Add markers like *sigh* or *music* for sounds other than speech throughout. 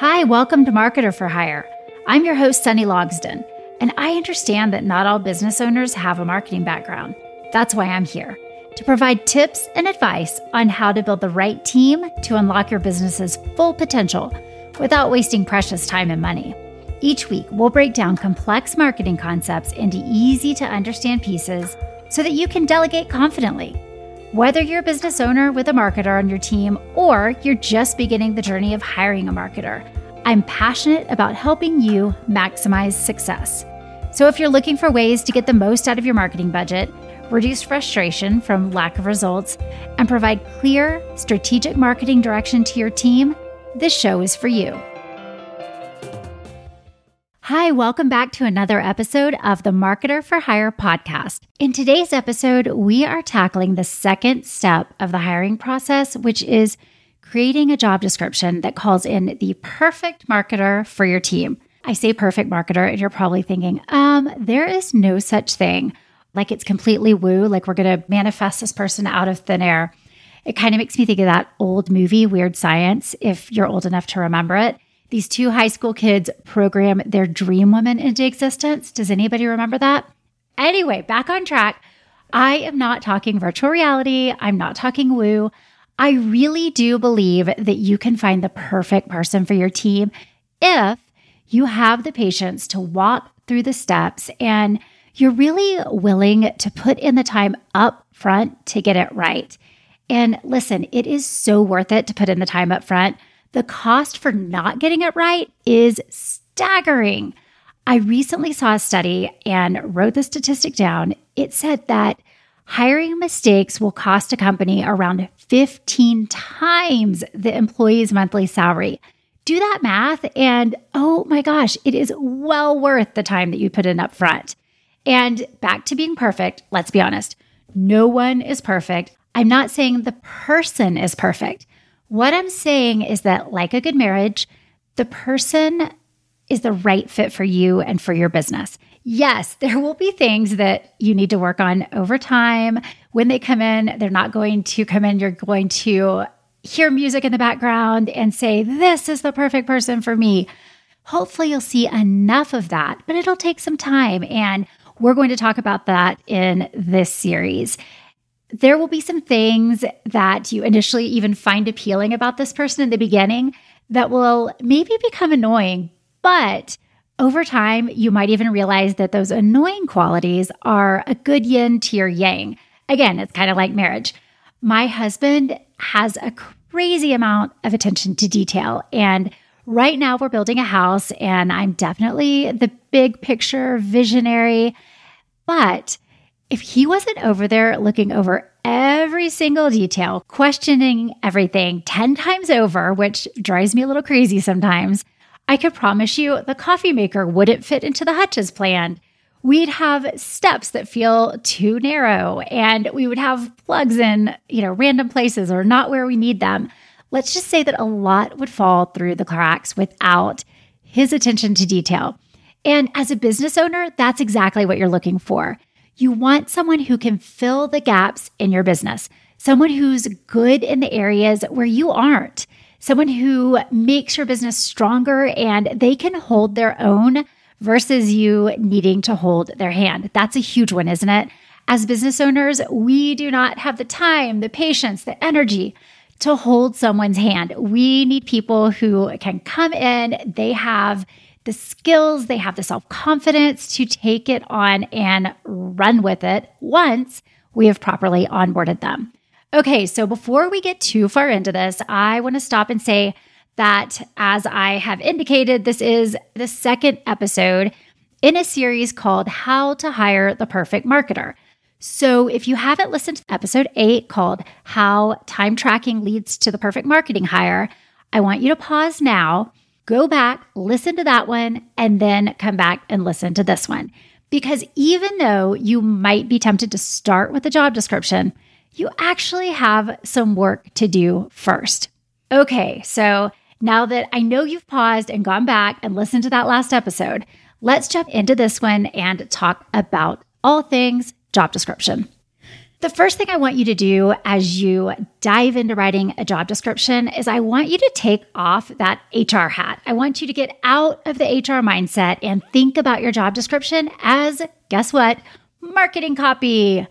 Hi, welcome to Marketer for Hire. I'm your host, Sunny Logsden, and I understand that not all business owners have a marketing background. That's why I'm here to provide tips and advice on how to build the right team to unlock your business's full potential without wasting precious time and money. Each week, we'll break down complex marketing concepts into easy to understand pieces so that you can delegate confidently. Whether you're a business owner with a marketer on your team or you're just beginning the journey of hiring a marketer, I'm passionate about helping you maximize success. So if you're looking for ways to get the most out of your marketing budget, reduce frustration from lack of results, and provide clear, strategic marketing direction to your team, this show is for you. Hi, welcome back to another episode of the Marketer for Hire podcast. In today's episode, we are tackling the second step of the hiring process, which is creating a job description that calls in the perfect marketer for your team. I say perfect marketer, and you're probably thinking, um, there is no such thing. Like it's completely woo, like we're going to manifest this person out of thin air. It kind of makes me think of that old movie, Weird Science, if you're old enough to remember it these two high school kids program their dream woman into existence. Does anybody remember that? Anyway, back on track. I am not talking virtual reality. I'm not talking woo. I really do believe that you can find the perfect person for your team if you have the patience to walk through the steps and you're really willing to put in the time up front to get it right. And listen, it is so worth it to put in the time up front the cost for not getting it right is staggering. I recently saw a study and wrote the statistic down. It said that hiring mistakes will cost a company around 15 times the employee's monthly salary. Do that math, and oh my gosh, it is well worth the time that you put in up front. And back to being perfect, let's be honest, no one is perfect. I'm not saying the person is perfect. What I'm saying is that, like a good marriage, the person is the right fit for you and for your business. Yes, *laughs* there will be things that you need to work on over time. When they come in, they're not going to come in, you're going to hear music in the background and say, This is the perfect person for me. Hopefully, you'll see enough of that, but it'll take some time. And we're going to talk about that in this series there will be some things that you initially even find appealing about this person in the beginning that will maybe become annoying, but over time, you might even realize that those annoying qualities are a good yin to your yang. Again, it's kind of like marriage. My husband has a crazy amount of attention to detail. And right now, we're building a house, and I'm definitely the big picture visionary. But if he wasn't over there looking over every single detail, questioning everything 10 times over, which drives me a little crazy sometimes, I could promise you the coffee maker wouldn't fit into the hutches planned. We'd have steps that feel too narrow and we would have plugs in, you know, random places or not where we need them. Let's just say that a lot would fall through the cracks without his attention to detail. And as a business owner, that's exactly what you're looking for. You want someone who can fill the gaps in your business, someone who's good in the areas where you aren't, someone who makes your business stronger and they can hold their own versus you needing to hold their hand. That's a huge one, isn't it? As business owners, we do not have the time, the patience, the energy to hold someone's hand. We need people who can come in, they have the skills, they have the self confidence to take it on and run with it once we have properly onboarded them. Okay, so before we get too far into this, I want to stop and say that as I have indicated, this is the second episode in a series called How to Hire the Perfect Marketer. So, if you haven't listened to episode eight called How Time Tracking Leads to the Perfect Marketing Hire, I want you to pause now go back, listen to that one, and then come back and listen to this one. Because even though you might be tempted to start with the job description, you actually have some work to do first. Okay, so now that I know you've paused and gone back and listened to that last episode, let's jump into this one and talk about all things job description. The first thing I want you to do as you dive into writing a job description is I want you to take off that HR hat. I want you to get out of the HR mindset and think about your job description as, guess what? Marketing copy.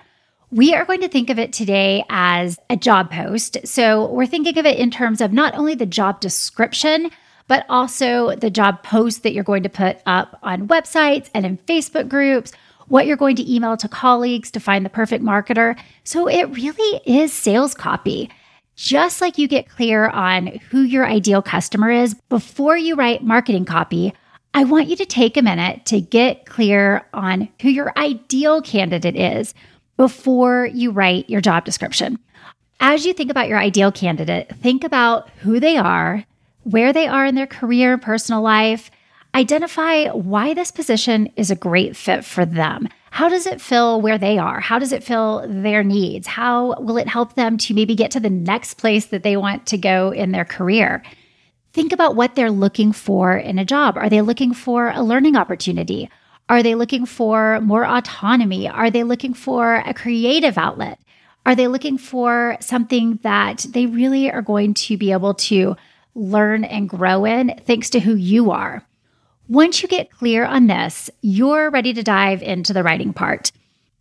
We are going to think of it today as a job post. So we're thinking of it in terms of not only the job description, but also the job post that you're going to put up on websites and in Facebook groups what you're going to email to colleagues to find the perfect marketer. So it really is sales copy. Just like you get clear on who your ideal customer is before you write marketing copy, I want you to take a minute to get clear on who your ideal candidate is before you write your job description. As you think about your ideal candidate, think about who they are, where they are in their career and personal life, Identify why this position is a great fit for them. How does it fill where they are? How does it fill their needs? How will it help them to maybe get to the next place that they want to go in their career? Think about what they're looking for in a job. Are they looking for a learning opportunity? Are they looking for more autonomy? Are they looking for a creative outlet? Are they looking for something that they really are going to be able to learn and grow in thanks to who you are? Once you get clear on this, you're ready to dive into the writing part.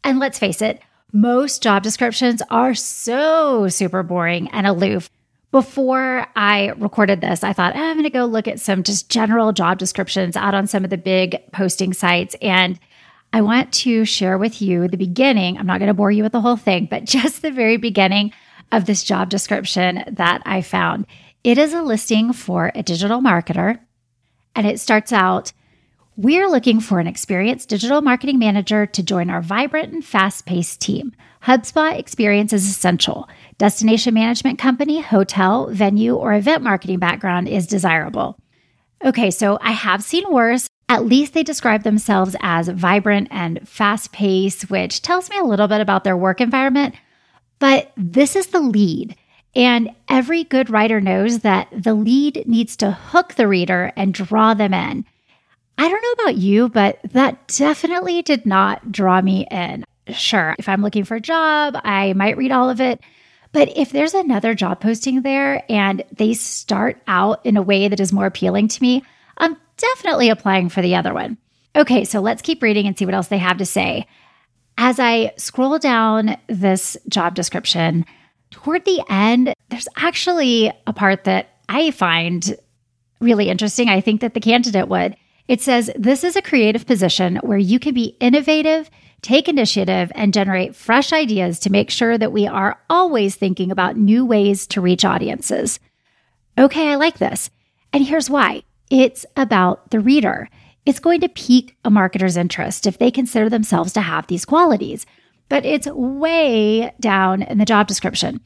And let's face it, most job descriptions are so super boring and aloof. Before I recorded this, I thought, eh, I'm going to go look at some just general job descriptions out on some of the big posting sites. And I want to share with you the beginning. I'm not going to bore you with the whole thing, but *laughs* just the very beginning of this job description that I found. It is a listing for a digital marketer and it starts out We're looking for an experienced digital marketing manager to join our vibrant and fast paced team. HubSpot experience is essential. Destination management company, hotel, venue, or event marketing background is desirable. Okay, so I have seen worse. At least they describe themselves as vibrant and fast paced, which tells me a little bit about their work environment. But this is the lead. And every good writer knows that the lead needs to hook the reader and draw them in. I don't know about you, but that definitely did not draw me in. Sure, if I'm looking for a job, I might read all of it. But if there's another job posting there and they start out in a way that is more appealing to me, I'm definitely applying for the other one. Okay, so let's keep reading and see what else they have to say. As I scroll down this job description, toward the end, there's actually a part that I find really interesting. I think that the candidate would. It says, This is a creative position where you can be innovative, take initiative, and generate fresh ideas to make sure that we are always thinking about new ways to reach audiences. Okay, I like this. And here's why it's about the reader. It's going to pique a marketer's interest if they consider themselves to have these qualities but it's way down in the job description.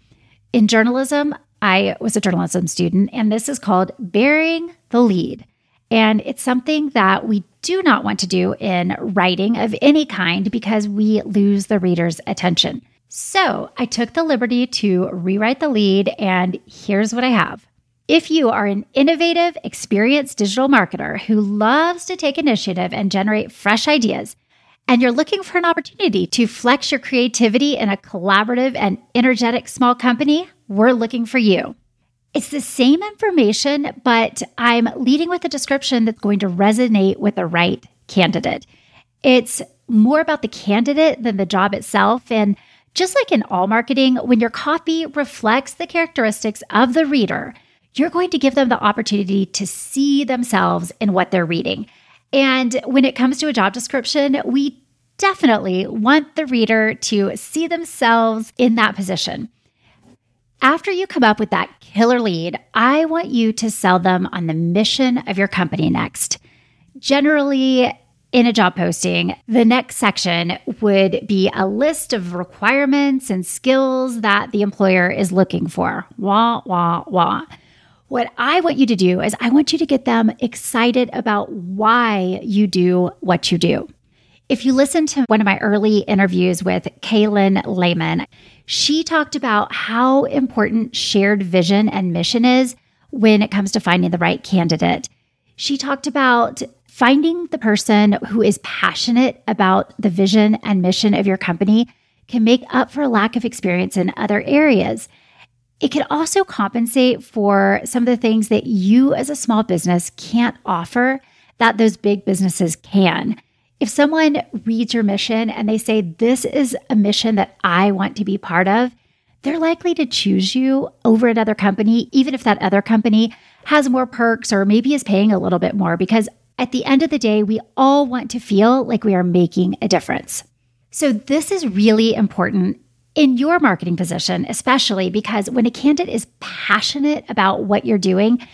In journalism, I was a journalism student, and this is called bearing the lead. And it's something that we do not want to do in writing of any kind because we lose the reader's attention. So I took the liberty to rewrite the lead, and here's what I have. If you are an innovative, experienced digital marketer who loves to take initiative and generate fresh ideas, and you're looking for an opportunity to flex your creativity in a collaborative and energetic small company, we're looking for you. It's the same information, but I'm leading with a description that's going to resonate with the right candidate. It's more about the candidate than the job itself. And just like in all marketing, when your copy reflects the characteristics of the reader, you're going to give them the opportunity to see themselves in what they're reading. And when it comes to a job description, we definitely want the reader to see themselves in that position. After you come up with that killer lead, I want you to sell them on the mission of your company next. Generally, in a job posting, the next section would be a list of requirements and skills that the employer is looking for. Wah, wah, wah. What I want you to do is, I want you to get them excited about why you do what you do. If you listen to one of my early interviews with Kaylyn Lehmann, she talked about how important shared vision and mission is when it comes to finding the right candidate. She talked about finding the person who is passionate about the vision and mission of your company can make up for lack of experience in other areas. It can also compensate for some of the things that you as a small business can't offer that those big businesses can. If someone reads your mission and they say, This is a mission that I want to be part of, they're likely to choose you over another company, even if that other company has more perks or maybe is paying a little bit more, because at the end of the day, we all want to feel like we are making a difference. So, this is really important in your marketing position, especially because when a candidate is passionate about what you're doing,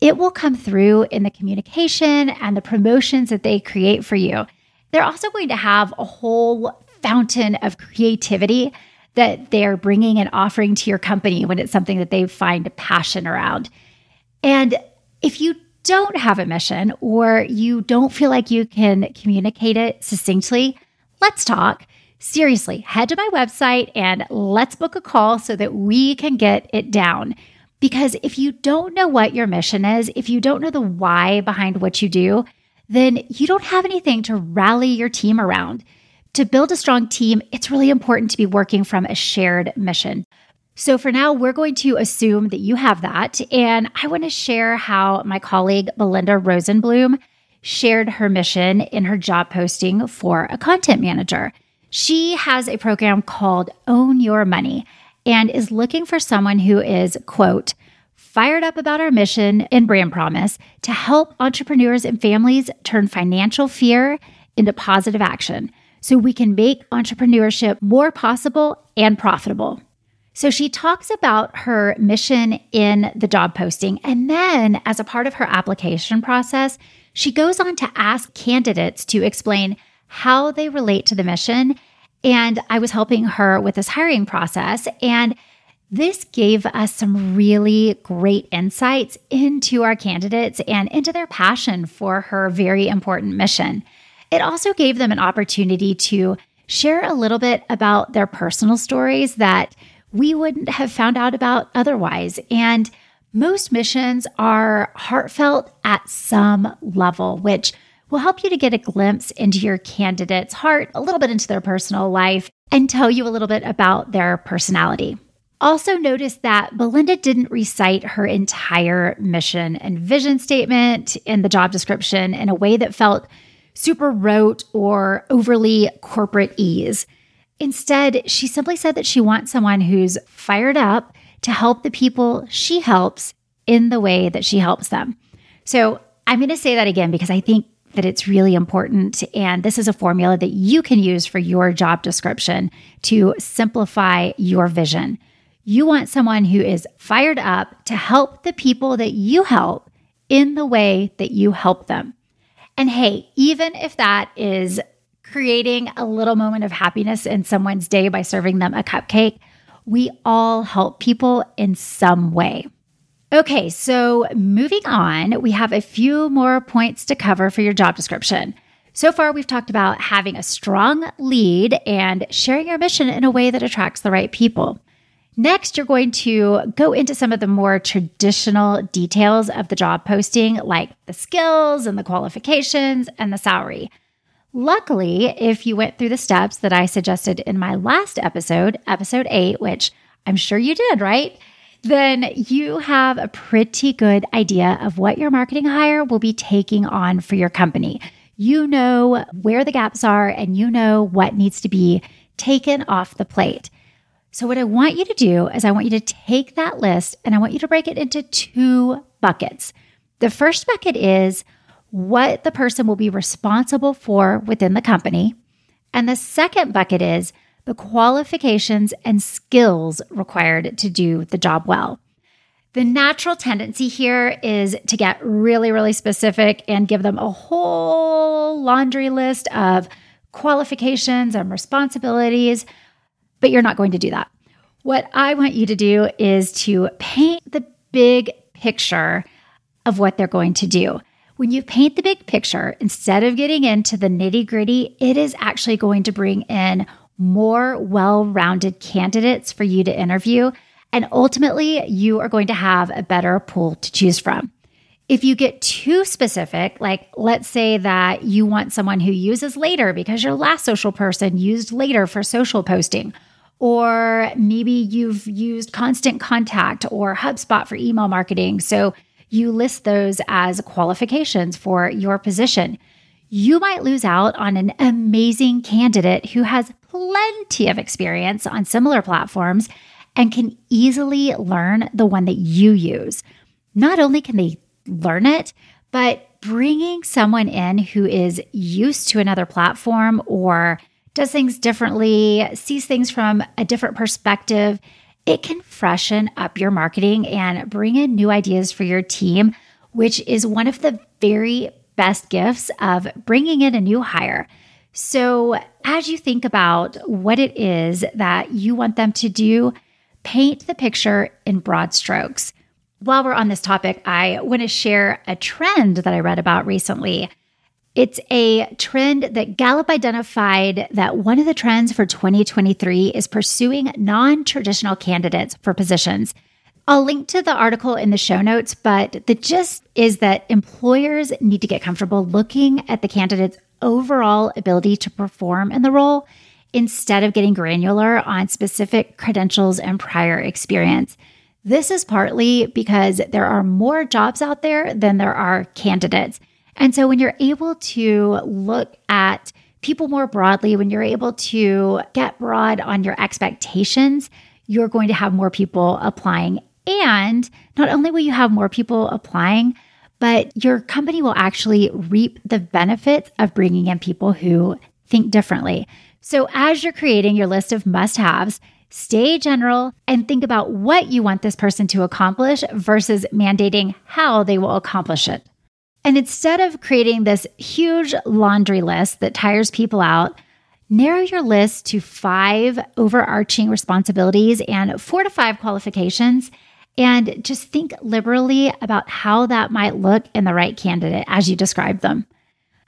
it will come through in the communication and the promotions that they create for you. They're also going to have a whole fountain of creativity that they're bringing and offering to your company when it's something that they find a passion around. And if you don't have a mission or you don't feel like you can communicate it succinctly, let's talk. Seriously, head to my website and let's book a call so that we can get it down. Because if you don't know what your mission is, if you don't know the why behind what you do, then you don't have anything to rally your team around. To build a strong team, it's really important to be working from a shared mission. So, for now, we're going to assume that you have that. And I want to share how my colleague Belinda Rosenblum shared her mission in her job posting for a content manager. She has a program called Own Your Money and is looking for someone who is, quote, fired up about our mission and brand promise to help entrepreneurs and families turn financial fear into positive action so we can make entrepreneurship more possible and profitable. So she talks about her mission in the job posting. And then, as a part of her application process, she goes on to ask candidates to explain how they relate to the mission. And I was helping her with this hiring process. And this gave us some really great insights into our candidates and into their passion for her very important mission. It also gave them an opportunity to share a little bit about their personal stories that we wouldn't have found out about otherwise. And most missions are heartfelt at some level, which will help you to get a glimpse into your candidate's heart, a little bit into their personal life, and tell you a little bit about their personality. Also, notice that Belinda didn't recite her entire mission and vision statement in the job description in a way that felt super rote or overly corporate ease. Instead, she simply said that she wants someone who's fired up to help the people she helps in the way that she helps them. So I'm going to say that again because I think that it's really important. And this is a formula that you can use for your job description to simplify your vision. You want someone who is fired up to help the people that you help in the way that you help them. And hey, even if that is creating a little moment of happiness in someone's day by serving them a cupcake, we all help people in some way. Okay, so moving on, we have a few more points to cover for your job description. So far, we've talked about having a strong lead and sharing your mission in a way that attracts the right people. Next, you're going to go into some of the more traditional details of the job posting, like the skills and the qualifications and the salary. Luckily, if you went through the steps that I suggested in my last episode, episode eight, which I'm sure you did, right? then you have a pretty good idea of what your marketing hire will be taking on for your company. You know where the gaps are and you know what needs to be taken off the plate. So, what I want you to do is, I want you to take that list and I want you to break it into two buckets. The first bucket is what the person will be responsible for within the company. And the second bucket is the qualifications and skills required to do the job well. The natural tendency here is to get really, really specific and give them a whole laundry list of qualifications and responsibilities, but you're not going to do that. What I want you to do is to paint the big picture of what they're going to do. When you paint the big picture, instead of getting into the nitty gritty, it is actually going to bring in more well rounded candidates for you to interview. And ultimately, you are going to have a better pool to choose from. If you get too specific, like let's say that you want someone who uses later because your last social person used later for social posting, or maybe you've used constant contact or HubSpot for email marketing. So you list those as qualifications for your position. You might lose out on an amazing candidate who has plenty of experience on similar platforms and can easily learn the one that you use. Not only can they learn it, but bringing someone in who is used to another platform or does things differently, sees things from a different perspective, it can freshen up your marketing and bring in new ideas for your team, which is one of the very best gifts of bringing in a new hire. So, as you think about what it is that you want them to do, paint the picture in broad strokes while we're on this topic, I want to share a trend that I read about recently. It's a trend that Gallup identified that one of the trends for 2023 is pursuing non traditional candidates for positions. I'll link to the article in the show notes, but the gist is that employers need to get comfortable looking at the candidate's overall ability to perform in the role instead of getting granular on specific credentials and prior experience. This is partly because there are more jobs out there than there are candidates. And so when you're able to look at people more broadly, when you're able to get broad on your expectations, you're going to have more people applying. And not only will you have more people applying, but your company will actually reap the benefits of bringing in people who think differently. So, as you're creating your list of must haves, Stay general and think about what you want this person to accomplish versus mandating how they will accomplish it. And instead of creating this huge laundry list that tires people out, narrow your list to five overarching responsibilities and four to five qualifications. And just think liberally about how that might look in the right candidate as you describe them.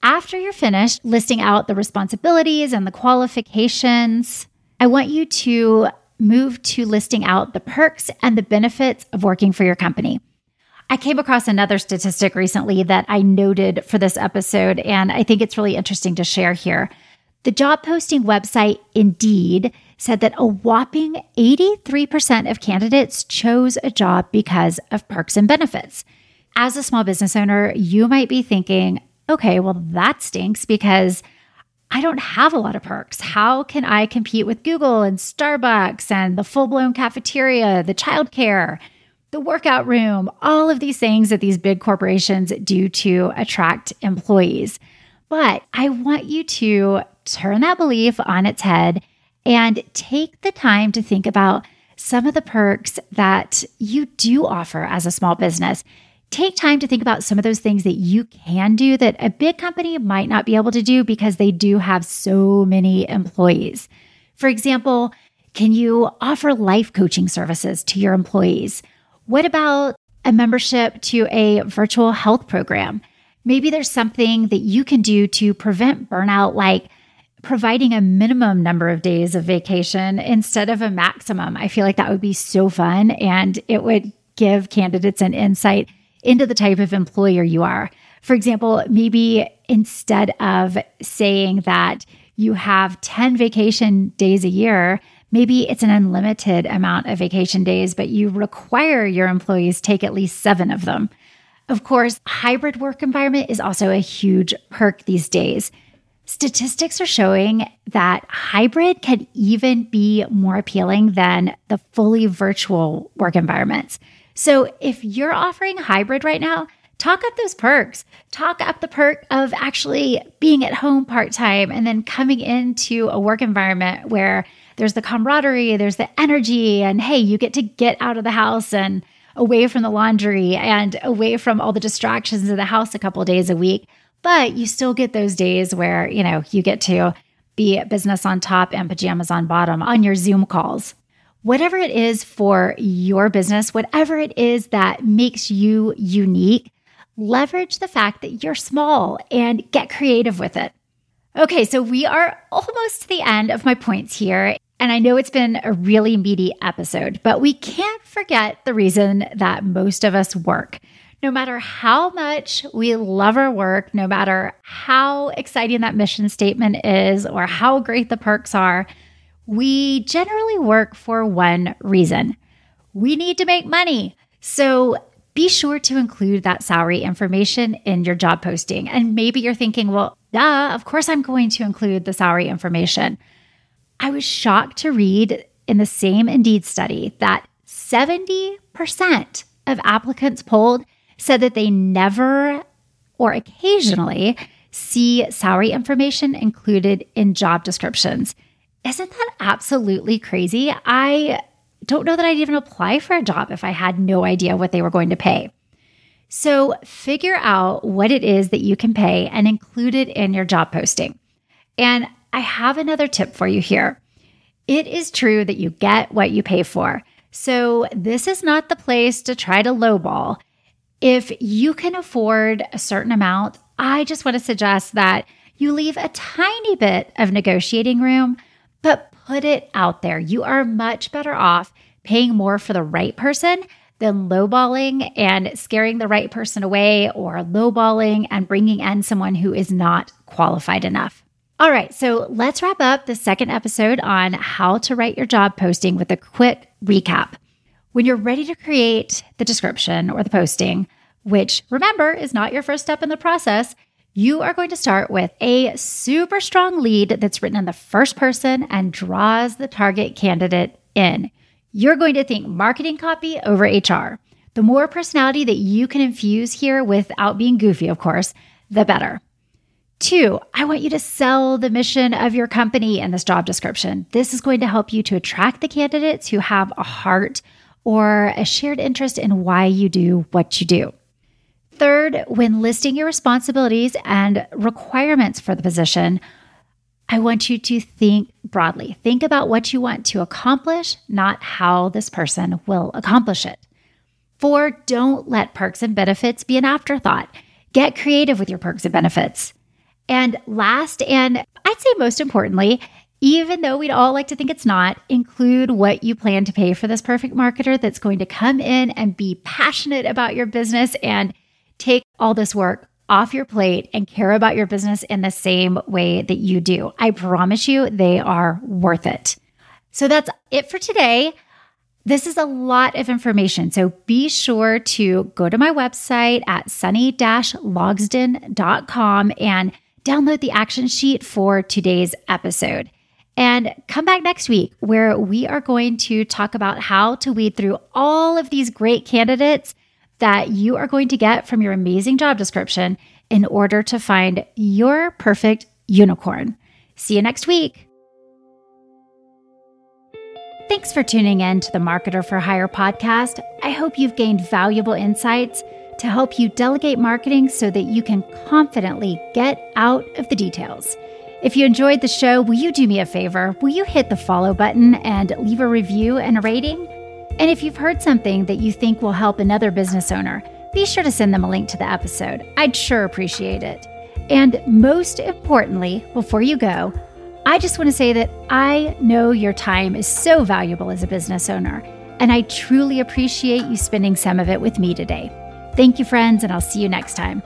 After you're finished listing out the responsibilities and the qualifications, I want you to move to listing out the perks and the benefits of working for your company. I came across another statistic recently that I noted for this episode, and I think it's really interesting to share here. The job posting website Indeed said that a whopping 83% of candidates chose a job because of perks and benefits. As a small business owner, you might be thinking, okay, well, that stinks because I don't have a lot of perks. How can I compete with Google and Starbucks and the full blown cafeteria, the childcare, the workout room, all of these things that these big corporations do to attract employees? But I want you to turn that belief on its head and take the time to think about some of the perks that you do offer as a small business take time to think about some of those things that you can do that a big company might not be able to do because they do have so many employees. For example, can you offer life coaching services to your employees? What about a membership to a virtual health program? Maybe there's something that you can do to prevent burnout, like providing a minimum number of days of vacation instead of a maximum. I feel like that would be so fun and it would give candidates an insight into the type of employer you are. For example, maybe instead of saying that you have 10 vacation days a year, maybe it's an unlimited amount of vacation days, but you require your employees take at least seven of them. Of course, hybrid work environment is also a huge perk these days. Statistics are showing that hybrid can even be more appealing than the fully virtual work environments. So if you're offering hybrid right now, talk up those perks. Talk up the perk of actually being at home part time and then coming into a work environment where there's the camaraderie, there's the energy, and hey, you get to get out of the house and away from the laundry and away from all the distractions of the house a couple days a week. But you still get those days where, you know, you get to be business on top and pajamas on bottom on your Zoom calls whatever it is for your business, whatever it is that makes you unique, leverage the fact that you're small and get creative with it. Okay, so we are almost to the end of my points here. And I know it's been a really meaty episode, but we can't forget the reason that most of us work. no matter how much we love our work, no matter how exciting that mission statement is or how great the perks are, we generally work for one reason we need to make money. So be sure to include that salary information in your job posting. And maybe you're thinking, well, duh, of course I'm going to include the salary information. I was shocked to read in the same Indeed study that 70% of applicants polled said that they never or occasionally see salary information included in job descriptions. Isn't that absolutely crazy? I don't know that I'd even apply for a job if I had no idea what they were going to pay. So figure out what it is that you can pay and include it in your job posting. And I have another tip for you here. It is true that you get what you pay for. So this is not the place to try to lowball. If you can afford a certain amount, I just want to suggest that you leave a tiny bit of negotiating room, but put it out there. You are much better off paying more for the right person than lowballing and scaring the right person away or lowballing and bringing in someone who is not qualified enough. All right, so let's wrap up the second episode on how to write your job posting with a quick recap. When you're ready to create the description or the posting, which remember is not your first step in the process, you are going to start with a super strong lead that's written in the first person and draws the target candidate in. You're going to think marketing copy over HR. The more personality that you can infuse here without being goofy, of course, the better. Two, I want you to sell the mission of your company in this job description. This is going to help you to attract the candidates who have a heart or a shared interest in why you do what you do. Third, when listing your responsibilities and requirements for the position, I want you to think broadly. Think about what you want to accomplish, not how this person will accomplish it. Four, don't let perks and benefits be an afterthought. Get creative with your perks and benefits. And last, and I'd say most importantly, even though we'd all like to think it's not, include what you plan to pay for this perfect marketer that's going to come in and be passionate about your business and take all this work off your plate and care about your business in the same way that you do. I promise you, they are worth it. So that's it for today. This is a lot of information. So be sure to go to my website at sunny-logsden.com and download the action sheet for today's episode. And come back next week where we are going to talk about how to weed through all of these great candidates that you are going to get from your amazing job description in order to find your perfect unicorn. See you next week. Thanks for tuning in to the Marketer for Hire podcast. I hope you've gained valuable insights to help you delegate marketing so that you can confidently get out of the details. If you enjoyed the show, will you do me a favor? Will you hit the follow button and leave a review and a rating? And if you've heard something that you think will help another business owner, be sure to send them a link to the episode. I'd sure appreciate it. And most importantly, before you go, I just want to say that I know your time is so valuable as a business owner, and I truly appreciate you spending some of it with me today. Thank you, friends, and I'll see you next time.